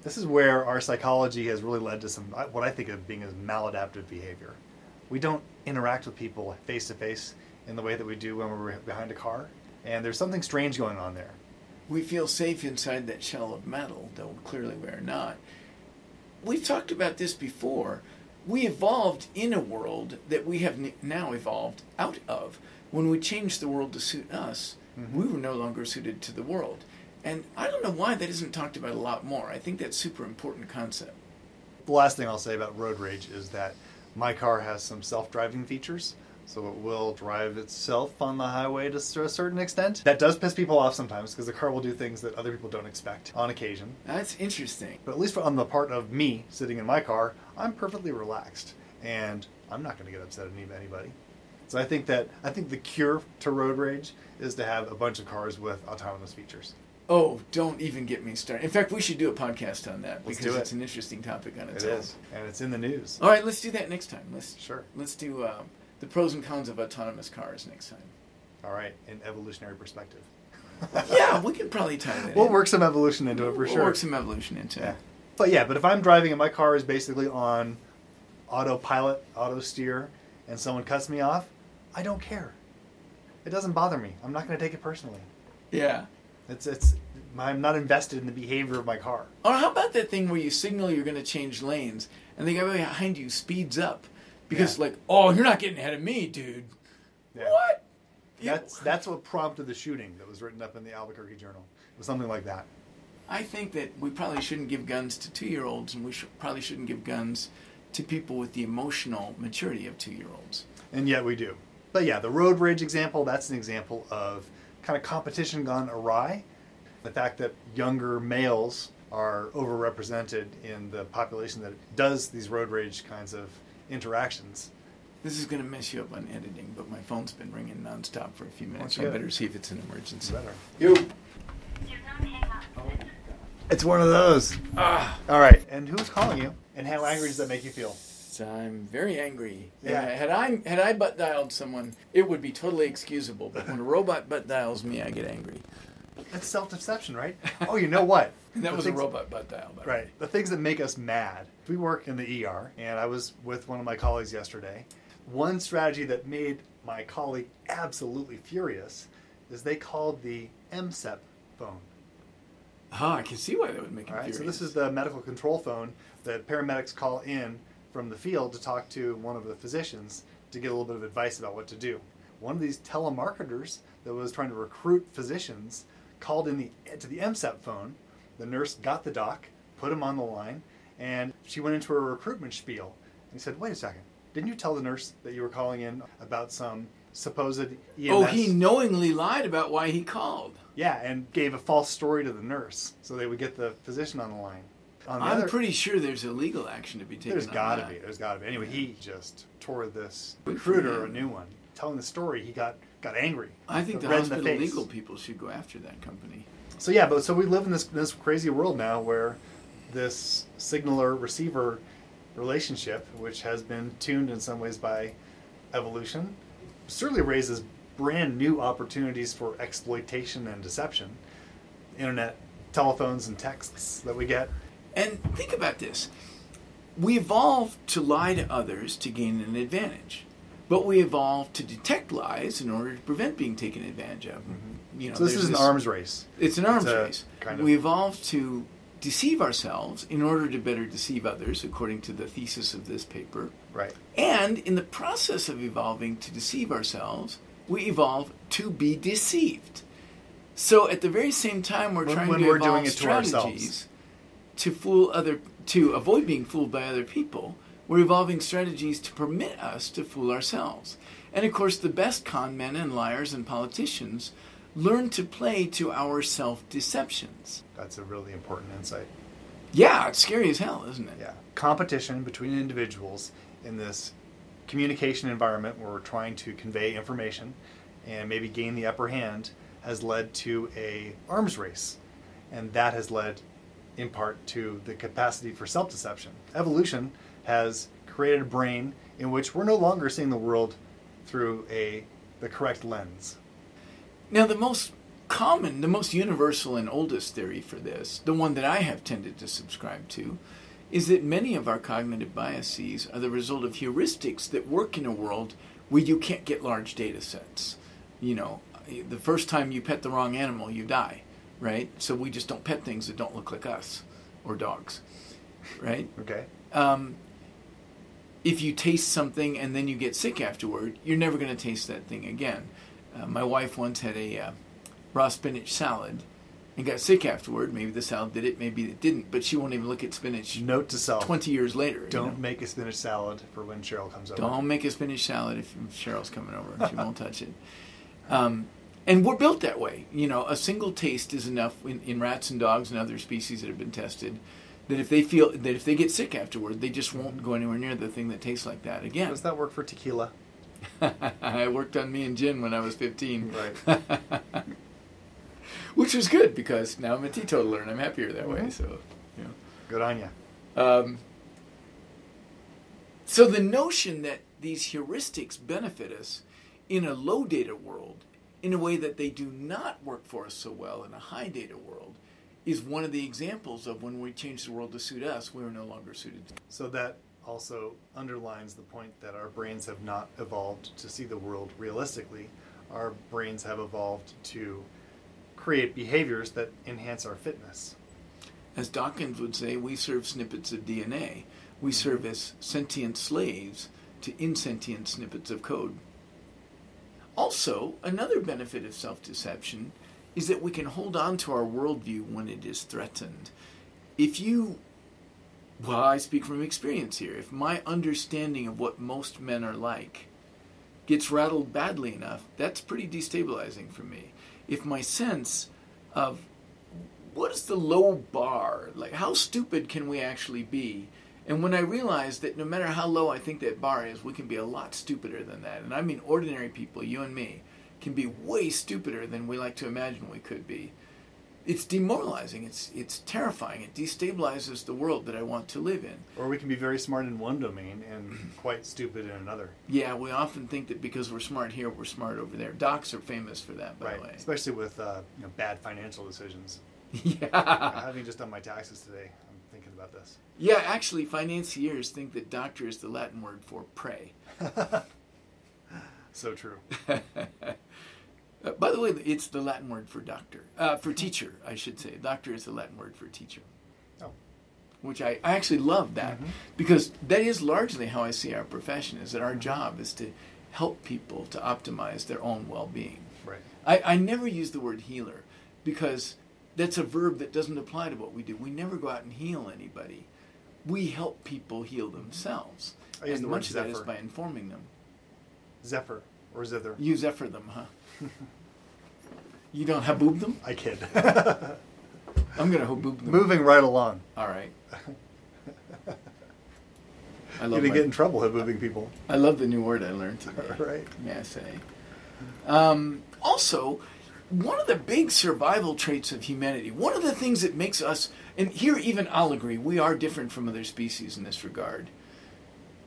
This is where our psychology has really led to some what I think of being as maladaptive behavior. We don't interact with people face to face in the way that we do when we're behind a car, and there's something strange going on there. We feel safe inside that shell of metal, though clearly we're not. We've talked about this before. We evolved in a world that we have now evolved out of. When we changed the world to suit us, Mm-hmm. we were no longer suited to the world. And I don't know why that isn't talked about a lot more. I think that's super important concept. The last thing I'll say about road rage is that my car has some self-driving features, so it will drive itself on the highway to a certain extent. That does piss people off sometimes because the car will do things that other people don't expect on occasion. That's interesting. But at least on the part of me sitting in my car, I'm perfectly relaxed, and I'm not going to get upset at any- anybody. So I think that I think the cure to road rage is to have a bunch of cars with autonomous features. Oh, don't even get me started. In fact, we should do a podcast on that Let's because it. it's an interesting topic on It its own. is, and it's in the news. All right, let's do that next time. Let's Sure. Let's do um, the pros and cons of autonomous cars next time. All right, in evolutionary perspective. (laughs) yeah, we can probably tie that. We'll in. work some evolution into it for We'll sure. work some evolution into Yeah. it. But yeah, but if I'm driving and my car is basically on autopilot, auto steer, and someone cuts me off, I don't care. It doesn't bother me. I'm not going to take it personally. Yeah. It's it's I'm not invested in the behavior of my car. Or how about that thing where you signal you're going to change lanes and the guy behind you speeds up because, Yeah. like, oh, you're not getting ahead of me, dude. Yeah. What? That's that's what prompted the shooting that was written up in the Albuquerque Journal. It was something like that. I think that we probably shouldn't give guns to two year olds and we should, probably shouldn't give guns to people with the emotional maturity of two year olds. And yet we do. But yeah, the road rage example, that's an example of kind of competition gone awry. The fact that younger males are overrepresented in the population that does these road rage kinds of interactions. This is going to mess you up on editing, but my phone's been ringing nonstop for a few minutes. don't I better see if it's an emergency. Better. You. It's one of those. Ah. All right. And who's calling you? And how angry does that make you feel? I'm very angry. Yeah. Uh, had I had I butt dialed someone, it would be totally excusable. But when a robot butt dials me, I get angry. That's self-deception, right? Oh, you know what? And (laughs) that The was a robot butt dial. by. Right. The things that make us mad. We work in the ER, and I was with one of my colleagues yesterday. One strategy that made my colleague absolutely furious is they called the MSEP phone. Oh, I can see why that would make him All right. So this is the medical control phone that paramedics call in from the field to talk to one of the physicians to get a little bit of advice about what to do. One of these telemarketers that was trying to recruit physicians called in the to the MSEP phone. The nurse got the doc, put him on the line, and she went into her recruitment spiel. And he said, "Wait a second, didn't you tell the nurse that you were calling in about some supposed EMS?" Oh, he knowingly lied about why he called. yeah, and gave a false story to the nurse so they would get the physician on the line. On the I'm other- pretty sure there's a legal action to be taken. There's got to be. There's got to be. Anyway, he just tore this recruiter a new one. Telling the story, he got got angry. I think the hospital face. legal people should go after that company. So yeah, but so we live in this this crazy world now where this signaler receiver relationship, which has been tuned in some ways by evolution, certainly raises brand new opportunities for exploitation and deception. Internet, telephones, and texts that we get. And think about this. We evolved to lie to others to gain an advantage. But we evolved to detect lies in order to prevent being taken advantage of. Mm-hmm. You know, So this is an arms race. It's an arms It's race. kind of- We evolved to deceive ourselves in order to better deceive others, according to the thesis of this paper. Right. And in the process of evolving to deceive ourselves, we evolve to be deceived. So at the very same time we're When- trying when to we're evolve doing it to ourselves. To fool other to avoid being fooled by other people, we're evolving strategies to permit us to fool ourselves. And of course, the best con men and liars and politicians learn to play to our self deceptions. That's a really important insight. Yeah, it's scary as hell, isn't it? Yeah. Competition between individuals in this communication environment where we're trying to convey information and maybe gain the upper hand has led to a arms race. And that has led in part to the capacity for self-deception. Evolution has created a brain in which we're no longer seeing the world through a the correct lens. Now, the most common, the most universal and oldest theory for this, the one that I have tended to subscribe to, is that many of our cognitive biases are the result of heuristics that work in a world where you can't get large data sets. You know, the first time you pet the wrong animal, you die, right? So we just don't pet things that don't look like us or dogs, right? Okay. Um, if you taste something and then you get sick afterward, you're never going to taste that thing again. Uh, my wife once had a uh, raw spinach salad and got sick afterward. Maybe the salad did it, maybe it didn't, but she won't even look at spinach Note to self: 20 years later. don't know? make a spinach salad for when Cheryl comes over. Don't make a spinach salad if Cheryl's coming over. She won't touch it. Um, and we're built that way. You know, a single taste is enough in, in rats and dogs and other species that have been tested. That if they feel that if they get sick afterward, they just won't go anywhere near the thing that tastes like that again. Does that work for tequila? (laughs) I worked on me and gin when I was 15. Right. (laughs) Which was good because now I'm a teetotaler and I'm happier that way. Mhm. So, you Good on you. Um, so the notion that these heuristics benefit us in a low data world in a way that they do not work for us so well in a high data world is one of the examples of when we change the world to suit us, we are no longer suited. So that also underlines the point that our brains have not evolved to see the world realistically. Our brains have evolved to create behaviors that enhance our fitness. As Dawkins would say, we serve snippets of DNA. We mm-hmm. serve as sentient slaves to insentient snippets of code. Also, another benefit of self deception is that we can hold on to our worldview when it is threatened. If you, well, I speak from experience here, if my understanding of what most men are like gets rattled badly enough, that's pretty destabilizing for me. If my sense of what is the low bar? Like, how stupid can we actually be? And when I realize that no matter how low I think that bar is, we can be a lot stupider than that. And I mean, ordinary people, you and me, can be way stupider than we like to imagine we could be. It's demoralizing. It's it's terrifying. It destabilizes the world that I want to live in. Or we can be very smart in one domain and (clears throat) quite stupid in another. Yeah, we often think that because we're smart here, we're smart over there. Docs are famous for that, by right. the way. Especially with uh, you know, bad financial decisions. (laughs) yeah. Having just done my taxes today, about this. Yeah, actually, financiers think that doctor is the Latin word for pray. (laughs) So true. (laughs) Uh, by the way, it's the Latin word for doctor, uh, for teacher, I should say. Doctor is the Latin word for teacher. Oh. Which I, I actually love that Mhm. because that is largely how I see our profession is that our job is to help people to optimize their own well being. Right. I, I never use the word healer because that's a verb that doesn't apply to what we do. We never go out and heal anybody. We help people heal themselves. I use and the word much of that is by informing them. Zephyr or zither. You zephyr them, huh? (laughs) you don't haboob them? I kid. (laughs) I'm gonna haboob them. Moving right along. All right. (laughs) I love. You're love gonna get in trouble with moving people. I love the new word I learned today. right. May I say? Um, also, one of the big survival traits of humanity, one of the things that makes us, and here even I'll agree, we are different from other species in this regard,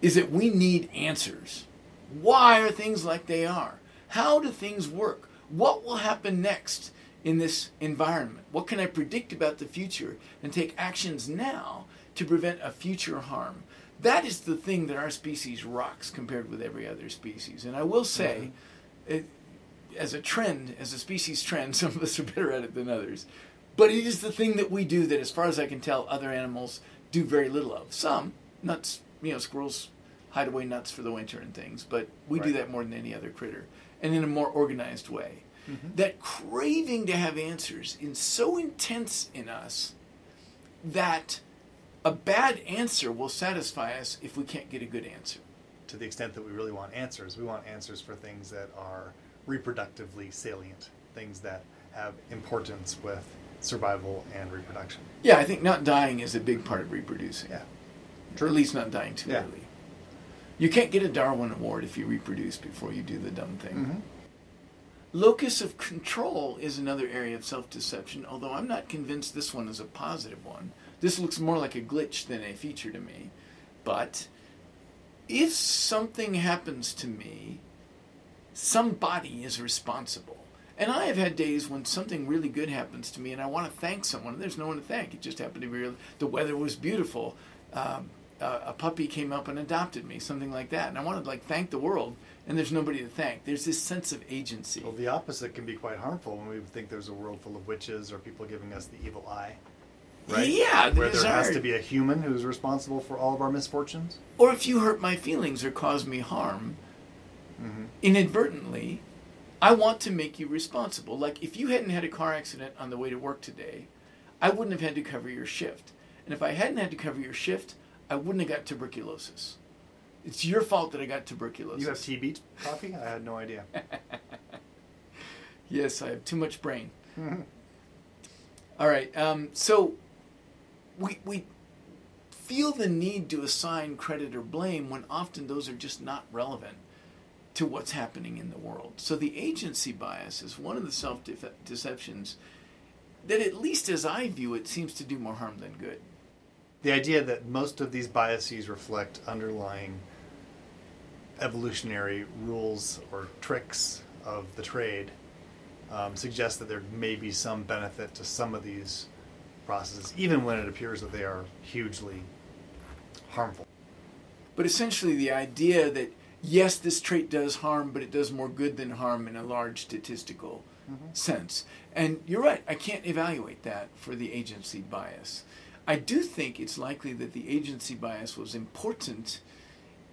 is that we need answers. Why are things like they are? How do things work? What will happen next in this environment? What can I predict about the future and take actions now to prevent a future harm? That is the thing that our species rocks compared with every other species. And I will say, mm-hmm. it, as a trend, as a species trend, (laughs) some of us are better at it than others. But it is the thing that we do that, as far as I can tell, other animals do very little of. Some nuts, you know, squirrels hide away nuts for the winter and things, but we do that more than any other critter, and in a more organized way. Mm-hmm. That craving to have answers is so intense in us that a bad answer will satisfy us if we can't get a good answer. To the extent that we really want answers, we want answers for things that are reproductively salient, things that have importance with survival and reproduction. Yeah, I think not dying is a big part of reproducing. Yeah. Or at least not dying too Yeah. early. You can't get a Darwin Award if you reproduce before you do the dumb thing. Mhm. Locus of control is another area of self deception, although I'm not convinced this one is a positive one. This looks more like a glitch than a feature to me. But if something happens to me, somebody is responsible. And I have had days when something really good happens to me and I want to thank someone. and There's no one to thank. It just happened to be real. The weather was beautiful. Um, a, a puppy came up and adopted me, something like that. And I want to like thank the world, and there's nobody to thank. There's this sense of agency. Well, the opposite can be quite harmful when we think there's a world full of witches or people giving us the evil eye. Right? Yeah, Where there has to be a human who's responsible for all of our misfortunes. Or if you hurt my feelings or cause me harm inadvertently, I want to make you responsible. Like if you hadn't had a car accident on the way to work today, I wouldn't have had to cover your shift. And if I hadn't had to cover your shift, I wouldn't have got tuberculosis. It's your fault that I got tuberculosis. You have TB coffee? I had no idea. (laughs) Yes, I have too much brain. All right. Um, so we we feel the need to assign credit or blame when often those are just not relevant to what's happening in the world. So the agency bias is one of the self deceptions that, at least as I view it, seems to do more harm than good. the idea that most of these biases reflect underlying evolutionary rules or tricks of the trade um, suggests that there may be some benefit to some of these processes, even when it appears that they are hugely harmful. But essentially, the idea that yes, this trait does harm, but it does more good than harm in a large statistical sense. And you're right, I can't evaluate that for the agency bias. I do think it's likely that the agency bias was important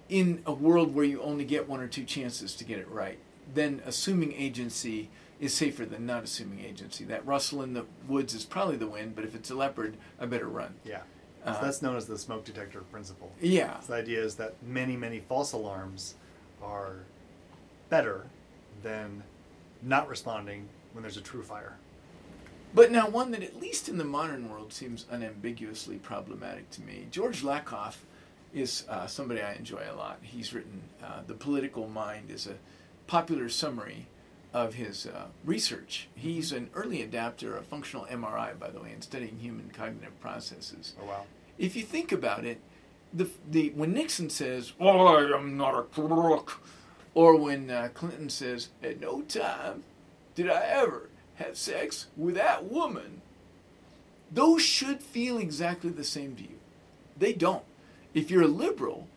in a world where you only get one or two chances to get it right. Then assuming agency is safer than not assuming agency. That rustle in the woods is probably the wind, but if it's a leopard, I better run. Yeah. So Uh, that's known as the smoke detector principle. Yeah. So the idea is that many, many false alarms are better than not responding when there's a true fire. But now, one that at least in the modern world seems unambiguously problematic to me. George Lakoff is uh, somebody I enjoy a lot. He's written uh, The Political Mind is a popular summary of his uh, research. He's an early adapter of functional MRI, by the way, in studying human cognitive processes. Oh, wow. If you think about it, the, the when Nixon says, "I am not a crook," or when uh, Clinton says, "At no time did I ever have sex with that woman," those should feel exactly the same to you. They don't. If you're a liberal,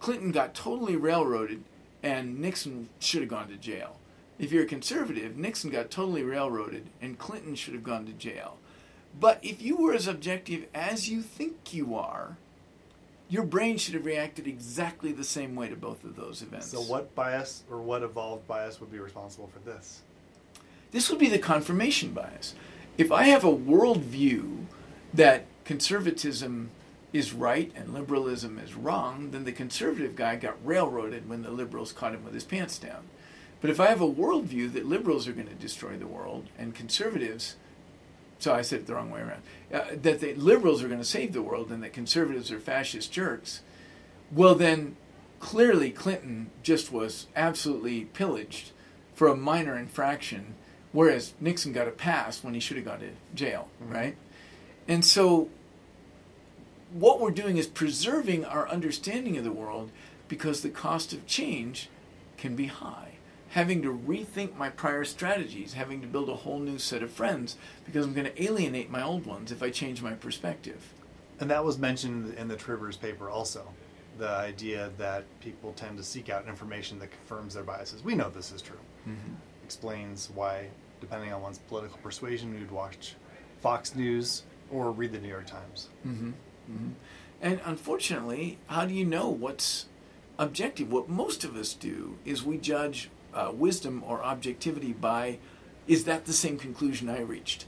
Clinton got totally railroaded, and Nixon should have gone to jail. If you're a conservative, Nixon got totally railroaded, and Clinton should have gone to jail. But if you were as objective as you think you are, your brain should have reacted exactly the same way to both of those events. So, what bias or what evolved bias would be responsible for this? This would be the confirmation bias. If I have a worldview that conservatism is right and liberalism is wrong, then the conservative guy got railroaded when the liberals caught him with his pants down. But if I have a worldview that liberals are going to destroy the world and conservatives, so I said it the wrong way around, uh, that the liberals are going to save the world and that conservatives are fascist jerks, well, then clearly Clinton just was absolutely pillaged for a minor infraction, whereas Nixon got a pass when he should have gone to jail, right? And so what we're doing is preserving our understanding of the world because the cost of change can be high. Having to rethink my prior strategies, having to build a whole new set of friends because I'm going to alienate my old ones if I change my perspective. And that was mentioned in the Trivers paper also. The idea that people tend to seek out information that confirms their biases. We know this is true. Mm-hmm. Explains why, depending on one's political persuasion, you'd watch Fox News or read the New York Times. Mm-hmm. Mm-hmm. And unfortunately, how do you know what's objective? What most of us do is we judge uh, wisdom or objectivity by is that the same conclusion I reached?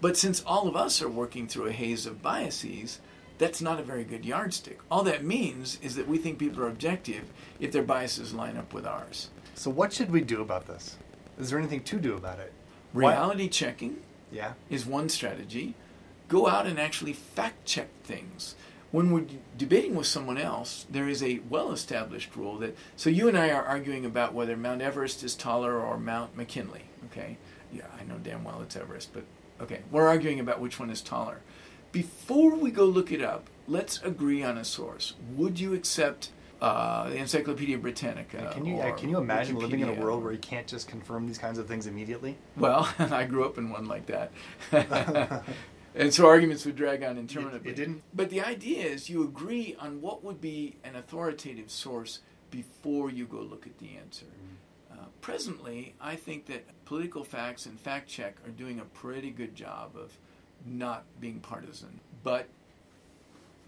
But since all of us are working through a haze of biases, that's not a very good yardstick. All that means is that we think people are objective if their biases line up with ours. So what should we do about this? Is there anything to do about it? Reality checking Yeah. is one strategy. Go out and actually fact check things. When we're debating with someone else, there is a well established rule that. So you and I are arguing about whether Mount Everest is taller or Mount McKinley, okay? Yeah, I know damn well it's Everest, but okay. We're arguing about which one is taller. Before we go look it up, let's agree on a source. Would you accept uh, the Encyclopedia Britannica? Can you or can you imagine living in a world where you can't just confirm these kinds of things immediately? well, (laughs) I grew up in one like that. (laughs) (laughs) and so arguments would drag on interminably. it didn't- But the idea is you agree on what would be an authoritative source before you go look at the answer. Uh, presently, I think that political facts and fact check are doing a pretty good job of not being partisan. But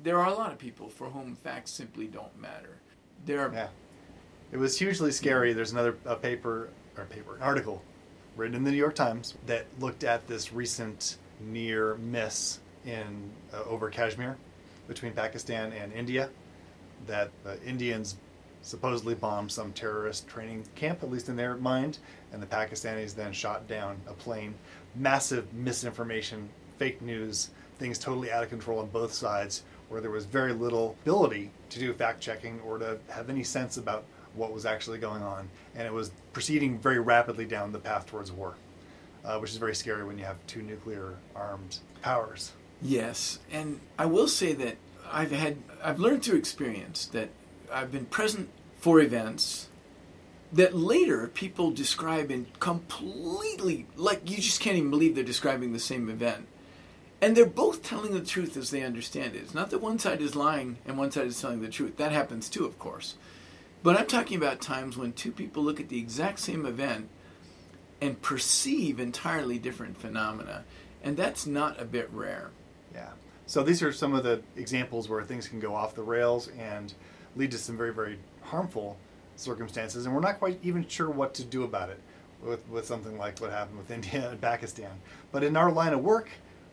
there are a lot of people for whom facts simply don't matter. There are Yeah. It was hugely scary. There's another a paper or paper an article written in the New York Times that looked at this recent near miss in uh, over Kashmir between Pakistan and India that the Indians supposedly bombed some terrorist training camp at least in their mind and the Pakistanis then shot down a plane massive misinformation fake news things totally out of control on both sides where there was very little ability to do fact checking or to have any sense about what was actually going on. And it was proceeding very rapidly down the path towards war, uh, which is very scary when you have two nuclear armed powers. Yes, and I will say that I've had I've learned through experience that I've been present for events that later people describe in completely like you just can't even believe they're describing the same event. And they're both telling the truth as they understand it. It's not that one side is lying and one side is telling the truth. That happens too, of course. But I'm talking about times when two people look at the exact same event and perceive entirely different phenomena. And that's not a bit rare. Yeah. So these are some of the examples where things can go off the rails and lead to some very, very harmful circumstances, and we're not quite even sure what to do about it with, with something like what happened with India and Pakistan. But in our line of work,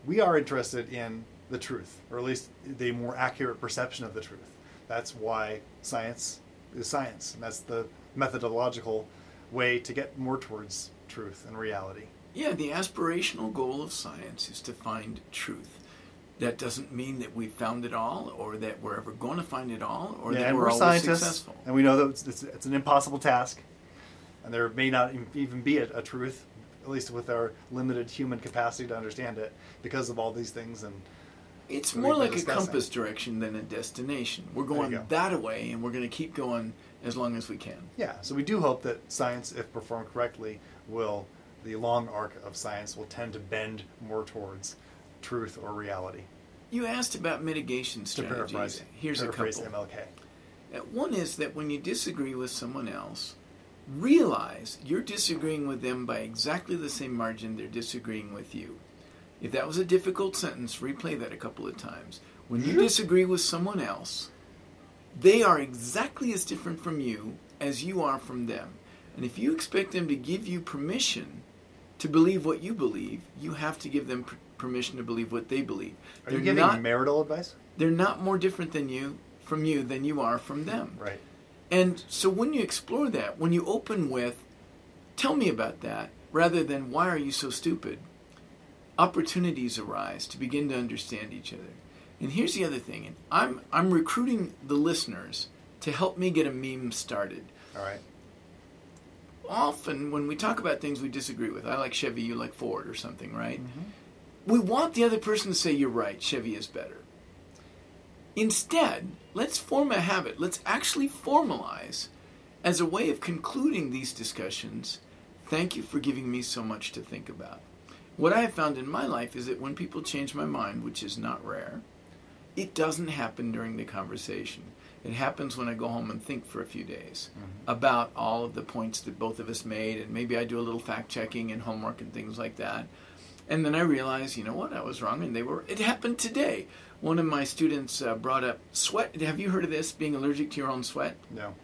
we are interested in the truth, or at least the more accurate perception of the truth. That's why science is science, and that's the methodological way to get more towards truth and reality. Yeah, the aspirational goal of science is to find truth. That doesn't mean that we've found it all, or that we're ever going to find it all, or yeah, that we're, we're always successful. and we know that it's, it's, it's an impossible task, and there may not even be a, a truth, at least with our limited human capacity to understand it, because of all these things. And It's more like a compass direction than a destination. We're going go. that way, and we're going to keep going as long as we can. yeah, so we do hope that science, if performed correctly, will the long arc of science will tend to bend more towards truth or reality. You asked about mitigation To strategies. paraphrase, Here's a couple. MLK. Uh, One is that when you disagree with someone else, realize you're disagreeing with them by exactly the same margin they're disagreeing with you. If that was a difficult sentence, replay that a couple of times. When you disagree with someone else, they are exactly as different from you as you are from them. And if you expect them to give you permission to believe what you believe, you have to give them per- permission to believe what they believe. Are you They're giving not, marital advice? they're not more different than you from you than you are from them. Right. And so when you explore that, when you open with, tell me about that, rather than why are you so stupid, opportunities arise to begin to understand each other. And here's the other thing, and I'm I'm recruiting the listeners to help me get a meme started. All right. Often when we talk about things we disagree with, I like Chevy, you like Ford or something, right? Mm-hmm. We want the other person to say you're right, Chevy is better. Instead, let's form a habit. Let's actually formalize as a way of concluding these discussions. Thank you for giving me so much to think about. What I have found in my life is that when people change my mind, which is not rare, it doesn't happen during the conversation. It happens when I go home and think for a few days about all of the points that both of us made, and maybe I do a little fact checking and homework and things like that. And then I realize, you know what, I was wrong, and they were. It happened today. One of my students uh, brought up sweat. Have you heard of this? Being allergic to your own sweat. No.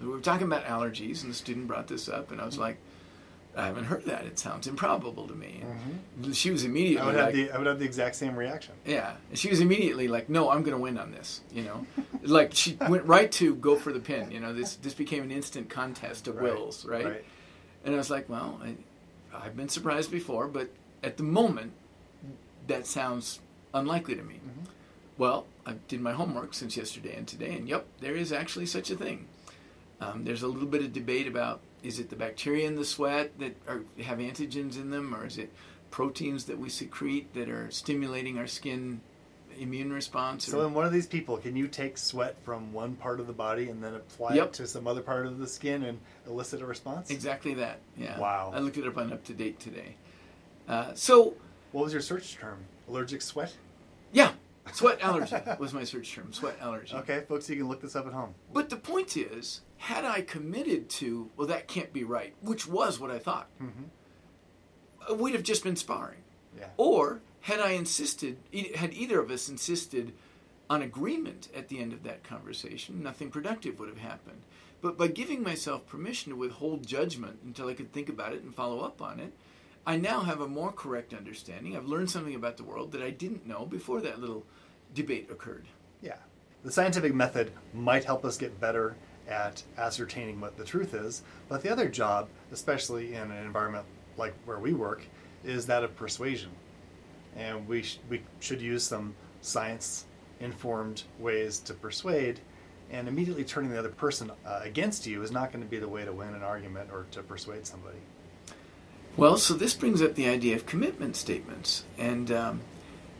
We were talking about allergies, and the student brought this up, and I was like, I haven't heard that. It sounds improbable to me. And She was immediately I would like, have the I would have the exact same reaction. yeah. And she was immediately like, no, I'm going to win on this. You know, (laughs) like she went right to go for the pin. You know, this this became an instant contest of Right, wills, right? And I was like, well, I, I've been surprised before, but at the moment, that sounds unlikely to me. Well, I did my homework since yesterday and today, and yep, there is actually such a thing. Um, there's a little bit of debate about is it the bacteria in the sweat that are, have antigens in them, or is it proteins that we secrete that are stimulating our skin immune response? So in one of these people, can you take sweat from one part of the body and then apply Yep. it to some other part of the skin and elicit a response? exactly that. Yeah. Wow. I looked it up on UpToDate today. Uh, so What was your search term? Allergic sweat? yeah, sweat allergy was my search term. Sweat allergy. Okay, folks, you can look this up at home. But the point is, had I committed to, well, that can't be right, which was what I thought, uh, we'd have just been sparring. Yeah. Or had I insisted, had either of us insisted on agreement at the end of that conversation, nothing productive would have happened. But by giving myself permission to withhold judgment until I could think about it and follow up on it, I now have a more correct understanding. I've learned something about the world that I didn't know before that little debate occurred. Yeah. The scientific method might help us get better at ascertaining what the truth is, but the other job, especially in an environment like where we work, is that of persuasion. And we, sh- we should use some science informed ways to persuade, and immediately turning the other person uh, against you is not going to be the way to win an argument or to persuade somebody. Well, so this brings up the idea of commitment statements, and um,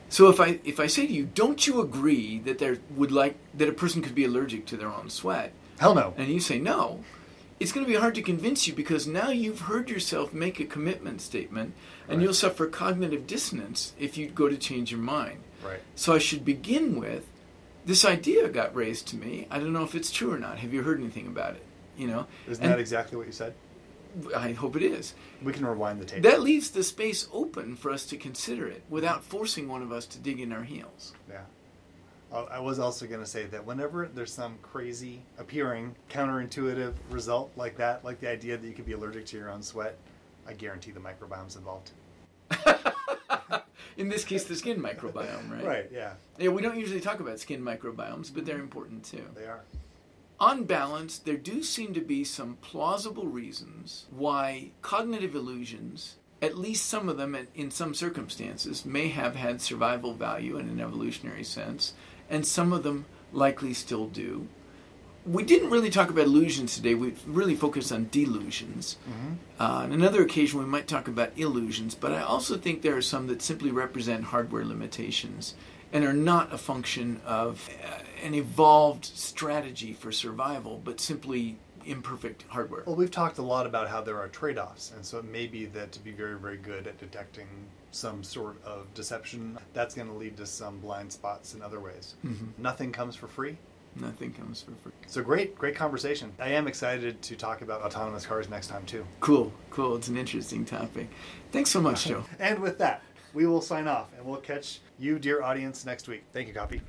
so if I if I say to you, "Don't you agree that there would like that a person could be allergic to their own sweat?" Hell no. and you say no, it's going to be hard to convince you because now you've heard yourself make a commitment statement, and Right. you'll suffer cognitive dissonance if you go to change your mind. Right. So I should begin with this idea got raised to me. I don't know if it's true or not. Have you heard anything about it? You know, Isn't And that exactly what you said? I hope it is. We can rewind the tape. That leaves the space open for us to consider it without forcing one of us to dig in our heels. Yeah. I was also going to say that whenever there's some crazy, appearing, counterintuitive result like that, like the idea that you could be allergic to your own sweat, I guarantee the microbiome's involved. (laughs) In this case, the skin microbiome, right? right? yeah. Yeah, we don't usually talk about skin microbiomes, but they're important too. They are. On balance, there do seem to be some plausible reasons why cognitive illusions, at least some of them in- in some circumstances, may have had survival value in an evolutionary sense, and some of them likely still do. We didn't really talk about illusions today. We really focused on delusions. Uh, on another occasion, we might talk about illusions, but I also think there are some that simply represent hardware limitations and are not a function of uh, an evolved strategy for survival, but simply imperfect hardware. Well, we've talked a lot about how there are trade offs, and so it may be that to be very, very good at detecting some sort of deception, that's going to lead to some blind spots in other ways. Mm-hmm. Nothing comes for free. Nothing comes for free. So great, great conversation. I am excited to talk about autonomous cars next time, too. Cool, cool. It's an interesting topic. Thanks so much, (laughs) Joe. And with that, we will sign off and we'll catch you, dear audience, next week. Thank you, Coffee.